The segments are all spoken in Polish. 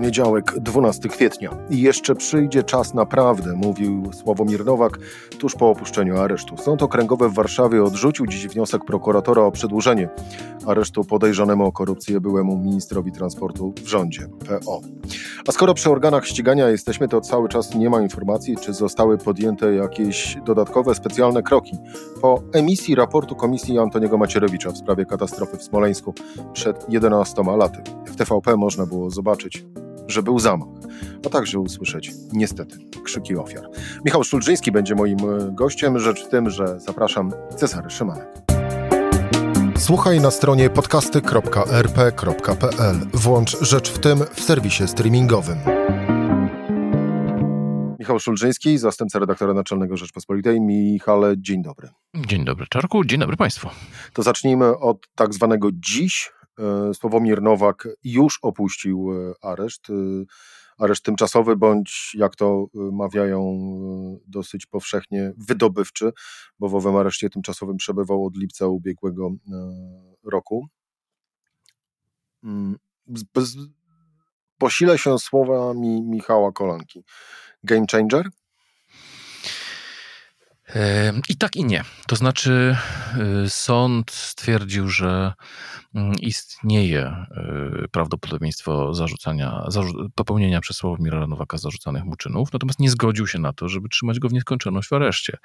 Poniedziałek, 12 kwietnia. I jeszcze przyjdzie czas naprawdę, mówił Sławomir Nowak tuż po opuszczeniu aresztu. Sąd okręgowy w Warszawie odrzucił dziś wniosek prokuratora o przedłużenie aresztu podejrzanemu o korupcję byłemu ministrowi transportu w rządzie PO. A skoro przy organach ścigania jesteśmy, to cały czas nie ma informacji, czy zostały podjęte jakieś dodatkowe, specjalne kroki po emisji raportu Komisji Antoniego Macierewicza w sprawie katastrofy w Smoleńsku przed 11 laty. W TVP można było zobaczyć że był zamach, a także usłyszeć, niestety, krzyki ofiar. Michał Szulżyński będzie moim e, gościem. Rzecz w tym, że zapraszam Cezary Szymanek. Słuchaj na stronie podcasty.rp.pl. Włącz Rzecz w tym w serwisie streamingowym. Michał Szulżyński, zastępca redaktora naczelnego Rzeczpospolitej. Michale, dzień dobry. Dzień dobry Czarku, dzień dobry Państwu. To zacznijmy od tak zwanego dziś, Sławomir Nowak już opuścił e, areszt. E, areszt tymczasowy, bądź jak to mawiają dosyć powszechnie, wydobywczy, bo w owym areszcie tymczasowym przebywał od lipca ubiegłego roku. Mm, posilę się słowami Michała Kolanki. Game changer? I tak i nie. To znaczy, sąd stwierdził, że Mm, istnieje y, prawdopodobieństwo zarzucania, popełnienia przez Sławomira Nowaka zarzucanych mu czynów, natomiast nie zgodził się na to, żeby trzymać go w nieskończoność w areszcie.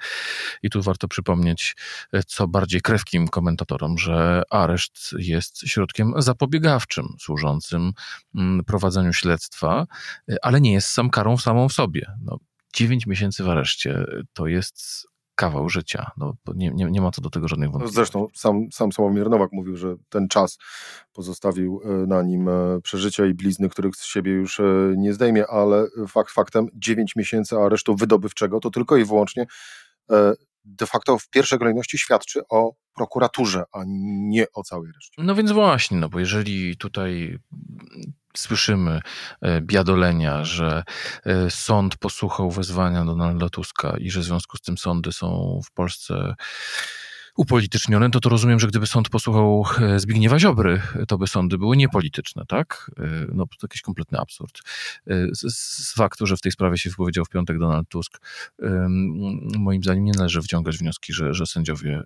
I tu warto przypomnieć, e, co bardziej krewkim komentatorom, że areszt jest środkiem zapobiegawczym, służącym mm, prowadzeniu śledztwa, e, ale nie jest sam karą samą w sobie. No, 9 miesięcy w areszcie to jest kawał życia. No, nie, nie, nie ma co do tego żadnych wątpliwości. Zresztą sam, sam Sławomir Nowak mówił, że ten czas pozostawił e, na nim e, przeżycia i blizny, których z siebie już e, nie zdejmie, ale fakt faktem 9 miesięcy aresztu wydobywczego to tylko i wyłącznie de facto w pierwszej kolejności świadczy o prokuraturze, a nie o całej reszcie. No więc właśnie, no bo jeżeli tutaj słyszymy e, biadolenia, że e, sąd posłuchał wezwania Donalda Tuska i że w związku z tym sądy są w Polsce upolitycznione, to to rozumiem, że gdyby sąd posłuchał e, Zbigniewa Ziobry, to by sądy były niepolityczne, tak? No to jakiś kompletny absurd. Z, z faktu, że w tej sprawie się wypowiedział w piątek Donald Tusk, moim zdaniem nie należy wyciągać wnioski, że, że sędziowie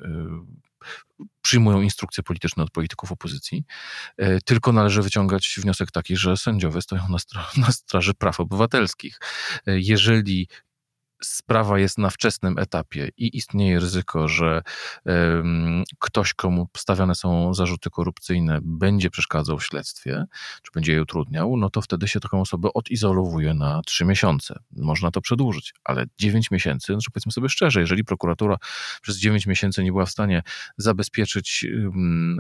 przyjmują instrukcje polityczne od polityków opozycji, e, tylko należy wyciągać wniosek taki, że sędziowie stoją na, na straży praw obywatelskich. E, jeżeli sprawa jest na wczesnym etapie i istnieje ryzyko, że ktoś, komu stawiane są zarzuty korupcyjne, będzie przeszkadzał w śledztwie, czy będzie je utrudniał, no to wtedy się taką osobę odizolowuje na trzy miesiące. Można to przedłużyć, ale dziewięć miesięcy, znaczy powiedzmy sobie szczerze, jeżeli prokuratura przez dziewięć miesięcy nie była w stanie zabezpieczyć um,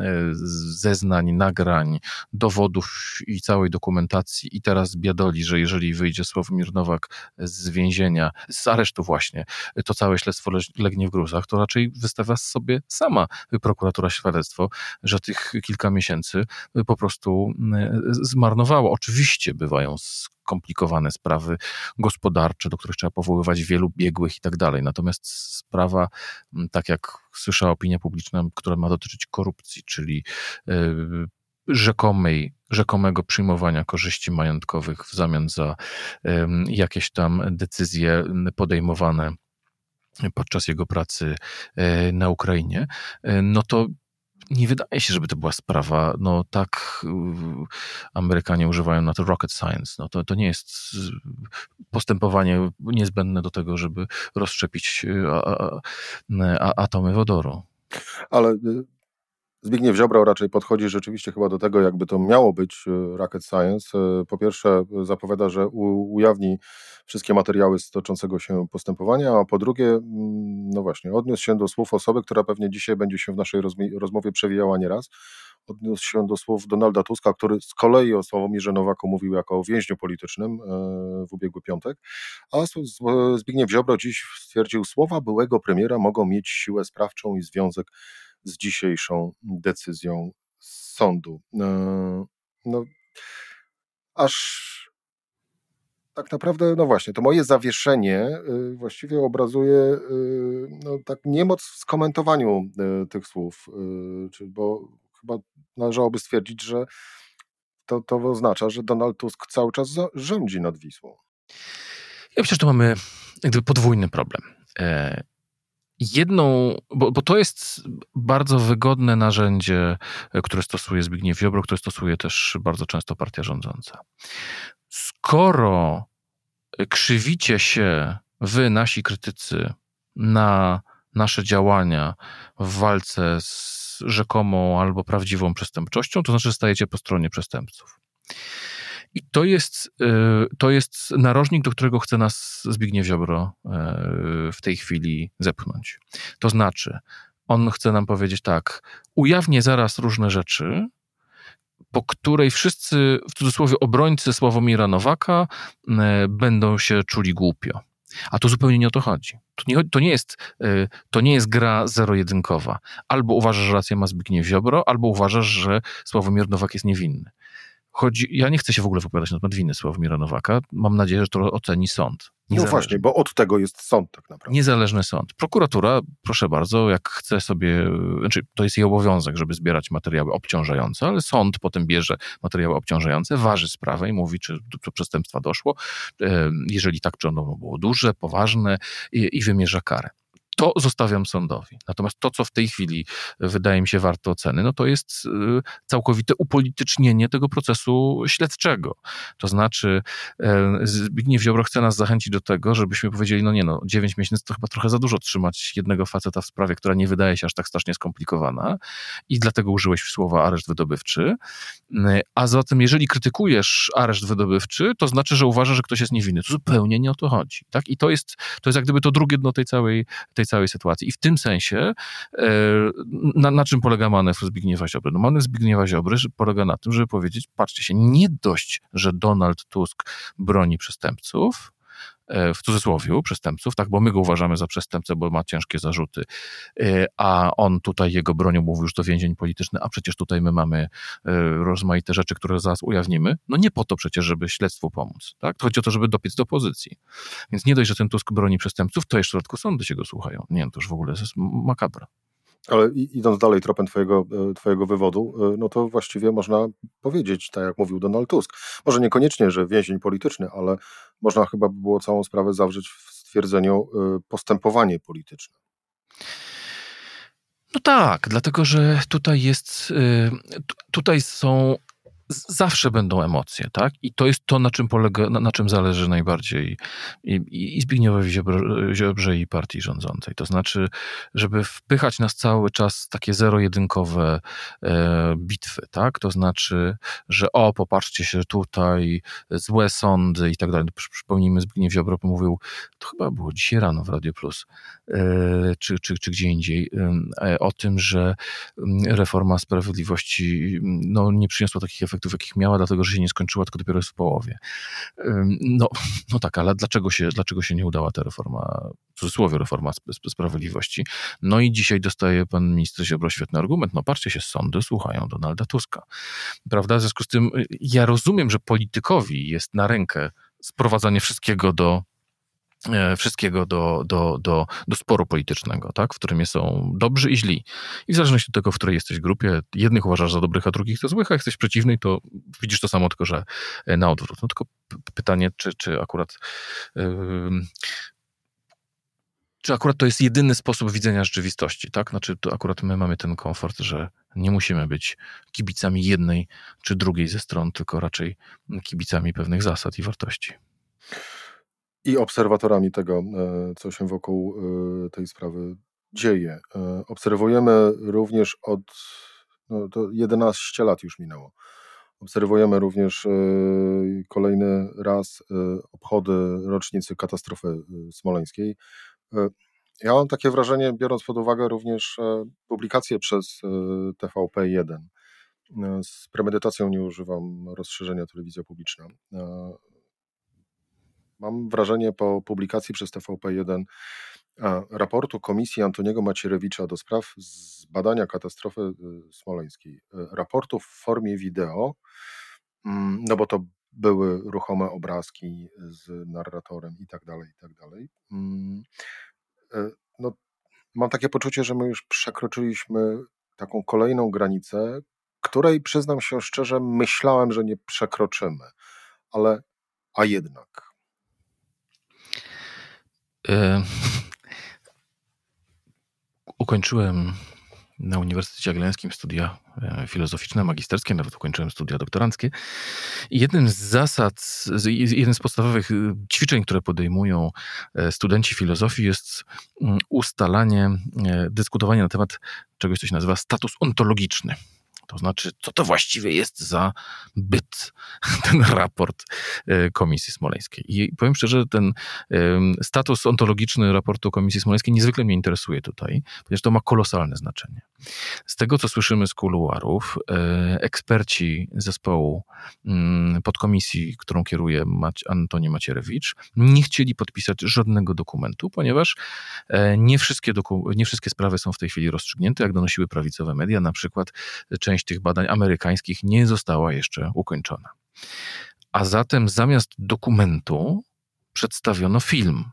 zeznań, nagrań, dowodów i całej dokumentacji i teraz biadoli, że jeżeli wyjdzie Sławomir Nowak z więzienia, z aresztu właśnie to całe śledztwo legnie w gruzach, to raczej wystawia sobie sama prokuratura świadectwo, że tych kilka miesięcy po prostu mm, zmarnowało. Oczywiście bywają skomplikowane sprawy gospodarcze, do których trzeba powoływać wielu biegłych i tak dalej. Natomiast sprawa, mm, tak jak słyszała opinia publiczna, która ma dotyczyć korupcji, czyli rzekomej, rzekomego przyjmowania korzyści majątkowych w zamian za jakieś tam decyzje podejmowane podczas jego pracy e, na Ukrainie, e, no to nie wydaje się, żeby to była sprawa, no tak Amerykanie używają na to rocket science, no to, to nie jest postępowanie niezbędne do tego, żeby rozszczepić e, atomy wodoru. Ale Zbigniew Ziobro raczej podchodzi rzeczywiście chyba do tego, jakby to miało być e, rocket science. E, po pierwsze zapowiada, że ujawni wszystkie materiały z toczącego się postępowania, a po drugie, no właśnie, odniósł się do słów osoby, która pewnie dzisiaj będzie się w naszej rozmowie przewijała nieraz. Odniósł się do słów Donalda Tuska, który z kolei o Sławomirze Nowaku mówił jako o więźniu politycznym e, w ubiegły piątek, a Zbigniew Ziobro dziś stwierdził, słowa byłego premiera mogą mieć siłę sprawczą i związek z dzisiejszą decyzją sądu. E, no, aż tak naprawdę, no właśnie, to moje zawieszenie y, właściwie obrazuje y, no, tak niemoc w skomentowaniu y, tych słów, bo chyba należałoby stwierdzić, że to, to oznacza, że Donald Tusk cały czas rządzi nad Wisłą. Ja myślę, że tu mamy jakby podwójny problem. E, jedną, bo, bo to jest bardzo wygodne narzędzie, które stosuje Zbigniew Ziobro, które stosuje też bardzo często partia rządząca. Skoro krzywicie się wy, nasi krytycy, na nasze działania w walce z rzekomą albo prawdziwą przestępczością, to znaczy, stajecie po stronie przestępców. I to jest, y, to jest narożnik, do którego chce nas Zbigniew Ziobro y, w tej chwili zepchnąć. To znaczy, on chce nam powiedzieć tak, ujawnię zaraz różne rzeczy, po której wszyscy, w cudzysłowie, obrońcy Sławomira Nowaka y, będą się czuli głupio. A to zupełnie nie o to chodzi. To nie, to nie, jest, to nie jest gra zero-jedynkowa. Albo uważasz, że rację ma Zbigniew Ziobro, albo uważasz, że Sławomir Nowak jest niewinny. Chodzi, ja nie chcę się w ogóle wypowiadać na temat winy Sławomira Nowaka. Mam nadzieję, że to oceni sąd. No właśnie, bo od tego jest sąd tak naprawdę. Niezależny sąd. Prokuratura, proszę bardzo, jak chce sobie, znaczy to jest jej obowiązek, żeby zbierać materiały obciążające, ale sąd potem bierze materiały obciążające, waży sprawę i mówi, czy do przestępstwa doszło, jeżeli tak, czy ono było duże, poważne i, i wymierza karę to zostawiam sądowi. Natomiast to, co w tej chwili wydaje mi się warte oceny, no to jest y, całkowite upolitycznienie tego procesu śledczego. To znaczy e, Zbigniew Ziobro chce nas zachęcić do tego, żebyśmy powiedzieli, no nie no, 9 miesięcy to chyba trochę za dużo trzymać jednego faceta w sprawie, która nie wydaje się aż tak strasznie skomplikowana i dlatego użyłeś słowa areszt wydobywczy. Y, a zatem, jeżeli krytykujesz areszt wydobywczy, to znaczy, że uważasz, że ktoś jest niewinny. To zupełnie nie o to chodzi. Tak? I to jest, to jest jak gdyby to drugie dno tej całej, tej całej sytuacji. I w tym sensie, e, na, na czym polega manewr Zbigniewa Ziobry? No manewr Zbigniewa Ziobry polega na tym, żeby powiedzieć, patrzcie się, nie dość, że Donald Tusk broni przestępców, w cudzysłowie przestępców, tak, bo my go uważamy za przestępcę, bo ma ciężkie zarzuty, e, a on tutaj jego bronią mówił już to więzień polityczny, a przecież tutaj my mamy e, rozmaite rzeczy, które zaraz ujawnimy. No nie po to przecież, żeby śledztwu pomóc, tak? Chodzi o to, żeby dopiec do opozycji. Więc nie dość, że ten Tusk broni przestępców, to jeszcze w dodatku sądy się go słuchają. Nie, to już w ogóle jest makabra. Ale idąc dalej tropem twojego, e, twojego wywodu, e, no to właściwie można powiedzieć, tak jak mówił Donald Tusk, może niekoniecznie, że więzień polityczny, ale można chyba by było całą sprawę zawrzeć w stwierdzeniu e, postępowanie polityczne. No tak, dlatego że tutaj jest, tutaj są zawsze będą emocje, tak? I to jest to, na czym polega, na, na czym zależy najbardziej i, i, Zbigniewowi Ziobrze, Ziobrze i partii rządzącej. To znaczy, żeby wpychać nas cały czas takie zero-jedynkowe e, bitwy, tak? To znaczy, że o, popatrzcie się tutaj, złe sądy i tak dalej. Przypomnijmy, Zbigniew Ziobro mówił, to chyba było dzisiaj rano w Radio Plus, e, czy, czy, czy gdzie indziej, e, o tym, że mm, reforma sprawiedliwości no, nie przyniosła takich efektów, efektów, jakich miała, dlatego że się nie skończyła, tylko dopiero jest w połowie. No, no tak, ale dlaczego się, dlaczego się nie udała ta reforma, w cudzysłowie reforma sprawiedliwości? No i dzisiaj dostaje pan minister Ziobro świetny argument. No patrzcie się, sądy słuchają Donalda Tuska. Prawda? W związku z tym y, ja rozumiem, że politykowi jest na rękę sprowadzanie wszystkiego do wszystkiego do, do, do, do sporu politycznego, tak? w którym są dobrzy i źli. I w zależności od tego, w której jesteś grupie, jednych uważasz za dobrych, a drugich za złych, a jesteś przeciwny, to widzisz to samo, tylko że e, na odwrót. No tylko pytanie, czy, czy akurat yy, czy akurat to jest jedyny sposób widzenia rzeczywistości, tak? Znaczy, to akurat my mamy ten komfort, że nie musimy być kibicami jednej czy drugiej ze stron, tylko raczej kibicami pewnych zasad i wartości i obserwatorami tego, e, co się wokół e, tej sprawy dzieje. E, obserwujemy również od no to 11 lat już minęło. Obserwujemy również kolejny raz obchody rocznicy katastrofy smoleńskiej. Ja mam takie wrażenie, biorąc pod uwagę również publikację przez TVP1, z premedytacją nie używam rozszerzenia telewizja publiczna, Mam wrażenie po publikacji przez TVP1 raportu Komisji Antoniego Macierewicza do spraw zbadania katastrofy y, smoleńskiej, y, raportu w formie wideo, mm, no bo to były ruchome obrazki z narratorem i tak dalej, i tak dalej. Mm, e, no, mam takie poczucie, że my już przekroczyliśmy taką kolejną granicę, której przyznam się szczerze, myślałem, że nie przekroczymy, ale a jednak. E, ukończyłem na Uniwersytecie Jagiellońskim studia e, filozoficzne, magisterskie, nawet ukończyłem studia doktoranckie. I jednym z zasad, jednym z podstawowych y, ćwiczeń, które podejmują e, studenci filozofii jest mm, ustalanie, e, dyskutowanie na temat czegoś, co się nazywa status ontologiczny. To znaczy, co to właściwie jest za byt, ten raport e, Komisji Smoleńskiej. I powiem szczerze, ten status ontologiczny raportu Komisji Smoleńskiej niezwykle mnie interesuje tutaj, ponieważ to ma kolosalne znaczenie. Z tego, co słyszymy z kuluarów, e, eksperci zespołu mm, podkomisji, którą kieruje Antoni Macierewicz, nie chcieli podpisać żadnego dokumentu, ponieważ e, nie wszystkie, doku- nie wszystkie sprawy są w tej chwili rozstrzygnięte, jak donosiły prawicowe media, na przykład część część tych badań amerykańskich nie została jeszcze ukończona. A zatem zamiast dokumentu przedstawiono film.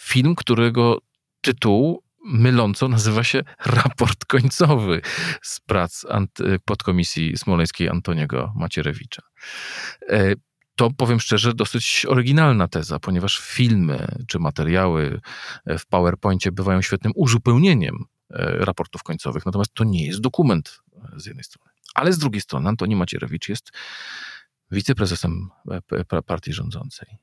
Film, którego tytuł myląco nazywa się raport końcowy z prac podkomisji smoleńskiej Antoniego Macierewicza. E, to powiem szczerze, dosyć oryginalna teza, ponieważ filmy czy materiały w PowerPoincie bywają świetnym uzupełnieniem e, raportów końcowych, natomiast to nie jest dokument z jednej strony. Ale z drugiej strony Antoni Macierewicz jest wiceprezesem e, partii rządzącej.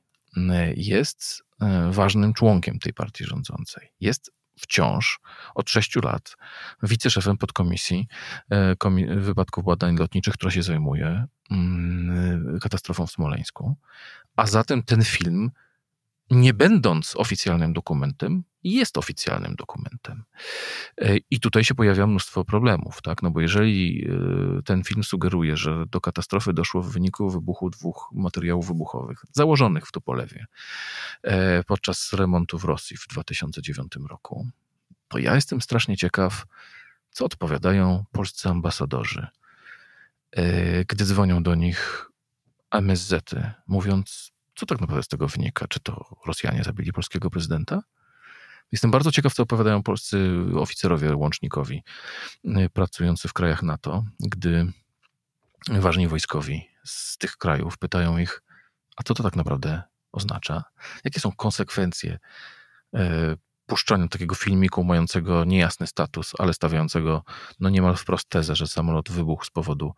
Jest e, ważnym członkiem tej partii rządzącej. Jest wciąż od sześciu lat wiceszefem podkomisji e, wypadków badań lotniczych, która się zajmuje mm, katastrofą w Smoleńsku. A zatem ten film, nie będąc oficjalnym dokumentem, jest oficjalnym dokumentem. E, I tutaj się pojawia mnóstwo problemów, tak? No bo jeżeli e, ten film sugeruje, że do katastrofy doszło w wyniku wybuchu dwóch materiałów wybuchowych założonych w Tupolewie e, podczas remontu w Rosji w 2009 roku, to ja jestem strasznie ciekaw, co odpowiadają polscy ambasadorzy, gdy dzwonią do nich MSZ-y, mówiąc, co tak naprawdę z tego wynika? Czy to Rosjanie zabili polskiego prezydenta? Jestem bardzo ciekaw, co opowiadają polscy oficerowie łącznikowi y, pracujący w krajach NATO, gdy ważni wojskowi z tych krajów pytają ich, a co to tak naprawdę oznacza? Jakie są konsekwencje puszczania takiego filmiku mającego niejasny status, ale stawiającego no niemal wprost tezę, że samolot wybuchł z powodu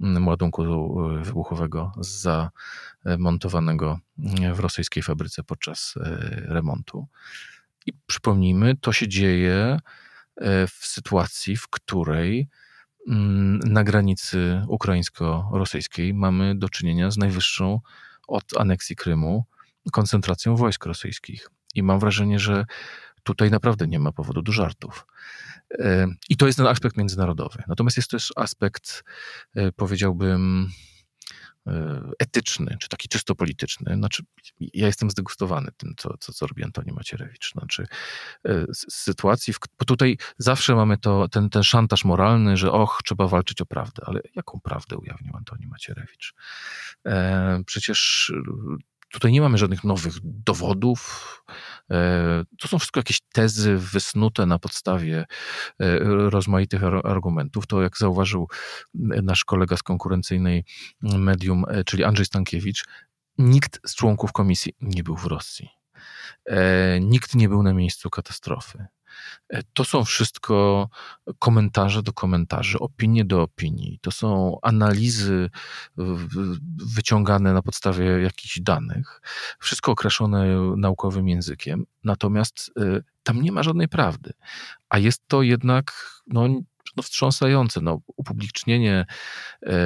mm, ładunku y, wybuchowego zamontowanego w rosyjskiej fabryce podczas remontu. I przypomnijmy, to się dzieje e, w sytuacji, w której mm, na granicy ukraińsko-rosyjskiej mamy do czynienia z najwyższą od aneksji Krymu koncentracją wojsk rosyjskich. I mam wrażenie, że tutaj naprawdę nie ma powodu do żartów. E, I to jest ten aspekt międzynarodowy. Natomiast jest też aspekt, e, powiedziałbym, E, etyczny, czy taki czysto polityczny. Znaczy, ja jestem zdegustowany tym, co, co, co robi Antoni Macierewicz. Znaczy, e, sytuacji, w, bo tutaj zawsze mamy to, ten, ten szantaż moralny, że och, trzeba walczyć o prawdę, ale jaką prawdę ujawnił Antoni Macierewicz? E, przecież Tutaj nie mamy żadnych nowych dowodów. E, to są wszystko jakieś tezy wysnute na podstawie e, rozmaitych argumentów. To, jak zauważył nasz kolega z konkurencyjnej medium, e, czyli Andrzej Stankiewicz, nikt z członków komisji nie był w Rosji. Nikt nie był na miejscu katastrofy. E, to są wszystko komentarze do komentarzy, opinie do opinii. To są analizy wyciągane na podstawie jakichś danych. Wszystko określone naukowym językiem. Natomiast e, tam nie ma żadnej prawdy. A jest to jednak no, no wstrząsające. No, upublicznienie e,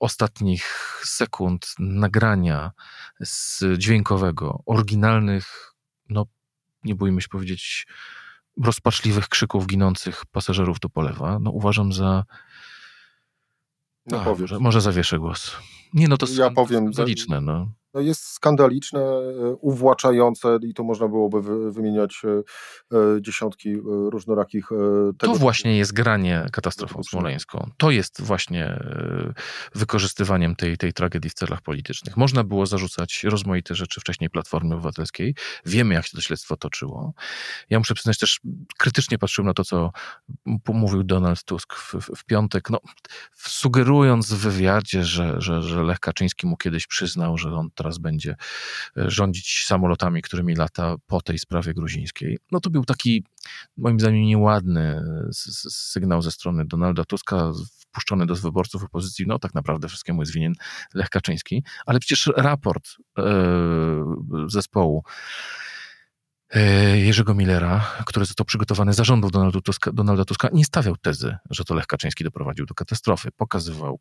ostatnich sekund nagrania z dźwiękowego, oryginalnych, no nie bójmy się powiedzieć, rozpaczliwych krzyków ginących pasażerów do polewa, no uważam za... No, no może, może zawieszę głos. Nie, no to ja powiem, skandaliczne. No. No jest skandaliczne, e, uwłaczające i tu można byłoby wymieniać e, e, dziesiątki różnorakich tego. To właśnie jest granie katastrofą smoleńską. To jest właśnie wykorzystywaniem tej, tej tragedii w celach politycznych. Można było zarzucać rozmaite rzeczy wcześniej Platformy Obywatelskiej. Wiemy, jak się to śledztwo toczyło. Ja muszę przyznać też, krytycznie patrzyłem na to, co mówił Donald Tusk w, w piątek, no, sugerując w wywiadzie, że, że, że Lech Kaczyński mu kiedyś przyznał, że on teraz będzie e, rządzić samolotami, którymi lata po tej sprawie gruzińskiej. No to był taki, moim zdaniem, nieładny sygnał ze strony Donalda Tuska, wpuszczony do wyborców opozycji, no tak naprawdę wszystkiemu jest winien Lech Kaczyński, ale przecież raport e, zespołu E, Jerzego Millera, który został przygotowany zarządów Donalda Tuska, Donalda Tuska, nie stawiał tezy, że to Lech Kaczyński doprowadził do katastrofy. Pokazywał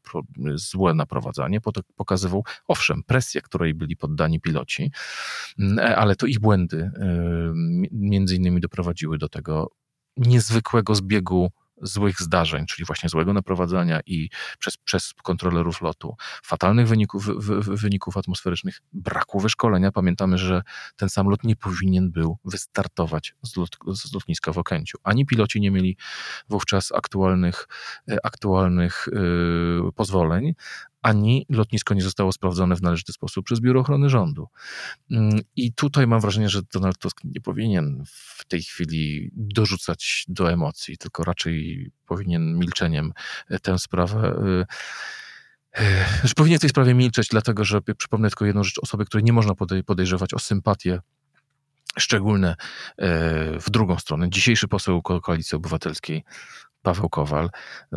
złe naprowadzanie, pokazywał, owszem, presję, której byli poddani piloci, e, ale to ich błędy e, między innymi doprowadziły do tego niezwykłego zbiegu złych zdarzeń, czyli właśnie złego naprowadzania i przez, przez kontrolerów lotu, fatalnych wyników, wyników atmosferycznych, braku wyszkolenia. Pamiętamy, że ten samolot nie powinien był wystartować z, lot, z lotniska w Okęciu. Ani piloci nie mieli wówczas aktualnych, e, aktualnych yy, pozwoleń, ani lotnisko nie zostało sprawdzone w należyty sposób przez Biuro Ochrony Rządu. Mm, I tutaj mam wrażenie, że Donald Tusk nie powinien w tej chwili dorzucać do emocji, tylko raczej powinien milczeniem tę sprawę y, y, że powinien w tej sprawie milczeć, dlatego że przypomnę tylko jedną rzecz, osoby, której nie można podejrzewać o sympatię szczególne w drugą stronę. Dzisiejszy poseł Koalicji Obywatelskiej Paweł Kowal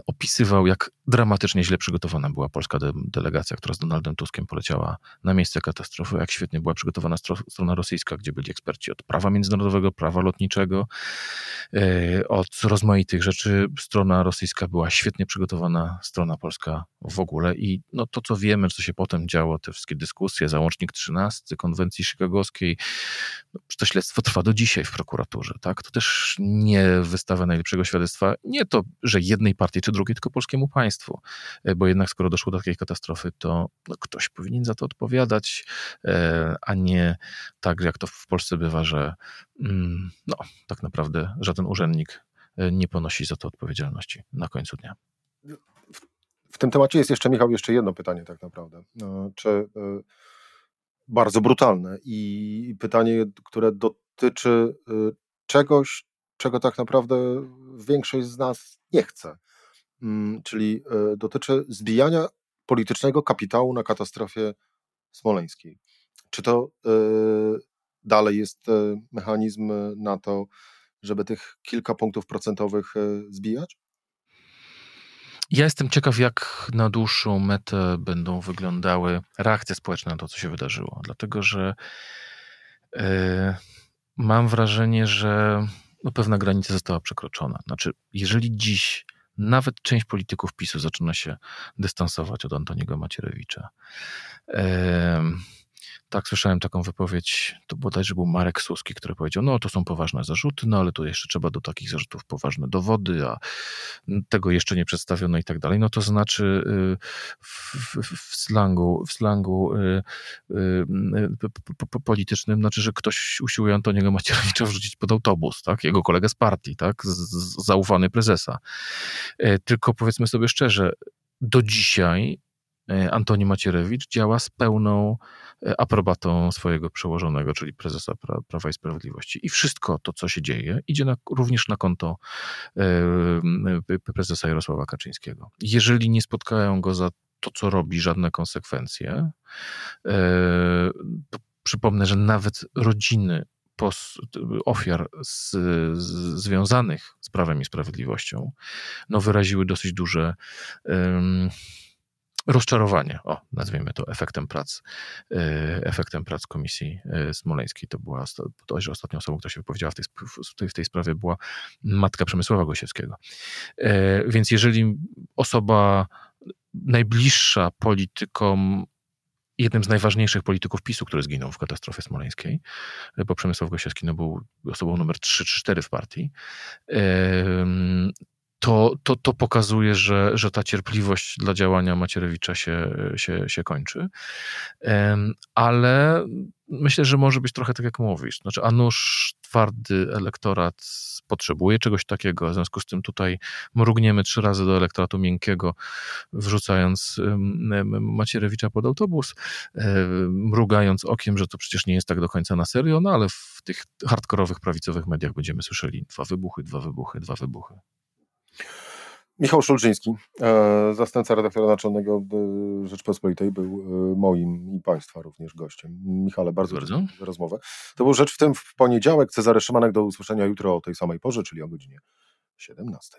opisywał, jak dramatycznie źle przygotowana była polska de delegacja, która z Donaldem Tuskiem poleciała na miejsce katastrofy, jak świetnie była przygotowana strona rosyjska, gdzie byli eksperci od prawa międzynarodowego, prawa lotniczego, yy, od rozmaitych rzeczy. Strona rosyjska była świetnie przygotowana, strona polska w ogóle i no, to, co wiemy, co się potem działo, te wszystkie dyskusje, załącznik 13 konwencji chicagowskiej, no, to śledztwo trwa do dzisiaj w prokuraturze, tak? To też nie wystawia najlepszego świadectwa, nie to, że jednej partii czy drugiej, tylko polskiemu państwu, e, bo jednak skoro doszło do takiej katastrofy, to no, ktoś powinien za to odpowiadać, e, a nie tak, jak to w Polsce bywa, że mm, no, tak naprawdę żaden urzędnik e, nie ponosi za to odpowiedzialności na końcu dnia. W tym temacie jest jeszcze, Michał, jeszcze jedno pytanie tak naprawdę. Czy bardzo brutalne i pytanie, które dotyczy czegoś, czego tak naprawdę większość z nas nie chce. Mm, czyli e, dotyczy zbijania politycznego kapitału na katastrofie smoleńskiej. Czy to e, dalej jest e, mechanizm na to, żeby tych kilka punktów procentowych zbijać? Ja jestem ciekaw, jak na dłuższą metę będą wyglądały reakcje społeczne na to, co się wydarzyło. Dlatego, że yy, mam wrażenie, że no, pewna granica została przekroczona. Znaczy, jeżeli dziś nawet część polityków PiSu zaczyna się dystansować od Antoniego Macierewicza. Yy, tak, słyszałem taką wypowiedź, to bodajże był Marek Suski, który powiedział, no to są poważne zarzuty, no ale tu jeszcze trzeba do takich zarzutów poważne dowody, a tego jeszcze nie przedstawiono i tak dalej. No to znaczy y, w, w, slangu, w slangu y, y, politycznym, znaczy, że ktoś usiłuje Antoniego Macierewicza wrzucić pod autobus, tak? Jego kolega z partii, tak? Z, zaufany prezesa. Tylko powiedzmy sobie szczerze, do dzisiaj Antoni Macierewicz działa z pełną E, aprobatą swojego przełożonego, czyli prezesa Prawa i Sprawiedliwości. I wszystko to, co się dzieje, idzie na, również na konto e, prezesa Jarosława Kaczyńskiego. Jeżeli nie spotkają go za to, co robi, żadne konsekwencje, e, to przypomnę, że nawet rodziny ofiar z, z, związanych z Prawem i Sprawiedliwością no, wyraziły dosyć duże rozczarowanie, o, nazwijmy to efektem prac, y, efektem prac Komisji y, Smoleńskiej. To była to, że ostatnią osobą, która się wypowiedziała w tej, w tej sprawie była matka Przemysława Gosiewskiego. Y, więc jeżeli osoba najbliższa politykom jednym z najważniejszych polityków PiSu, który zginął w katastrofie smoleńskiej, bo Przemysław Gosiewski no, był osobą numer 3 czy 4 w partii, to, to, to pokazuje, że, że ta cierpliwość dla działania Macierewicza się, się, się kończy. Ale myślę, że może być trochę tak, jak mówisz. Znaczy, a nuż twardy elektorat potrzebuje czegoś takiego, w związku z tym tutaj mrugniemy trzy razy do elektoratu miękkiego, wrzucając Macierewicza pod autobus, mrugając okiem, że to przecież nie jest tak do końca na serio, no ale w tych hardkorowych, prawicowych mediach będziemy słyszeli dwa wybuchy, dwa wybuchy, dwa wybuchy. Michał Szulczyński, e, zastępca redaktora naczelnego Rzeczpospolitej, był e, moim i Państwa również gościem. Michale, bardzo, bardzo. dziękuję za rozmowę. To był Rzecz w tym w poniedziałek. Cezary Szymanek do usłyszenia jutro o tej samej porze, czyli o godzinie 17.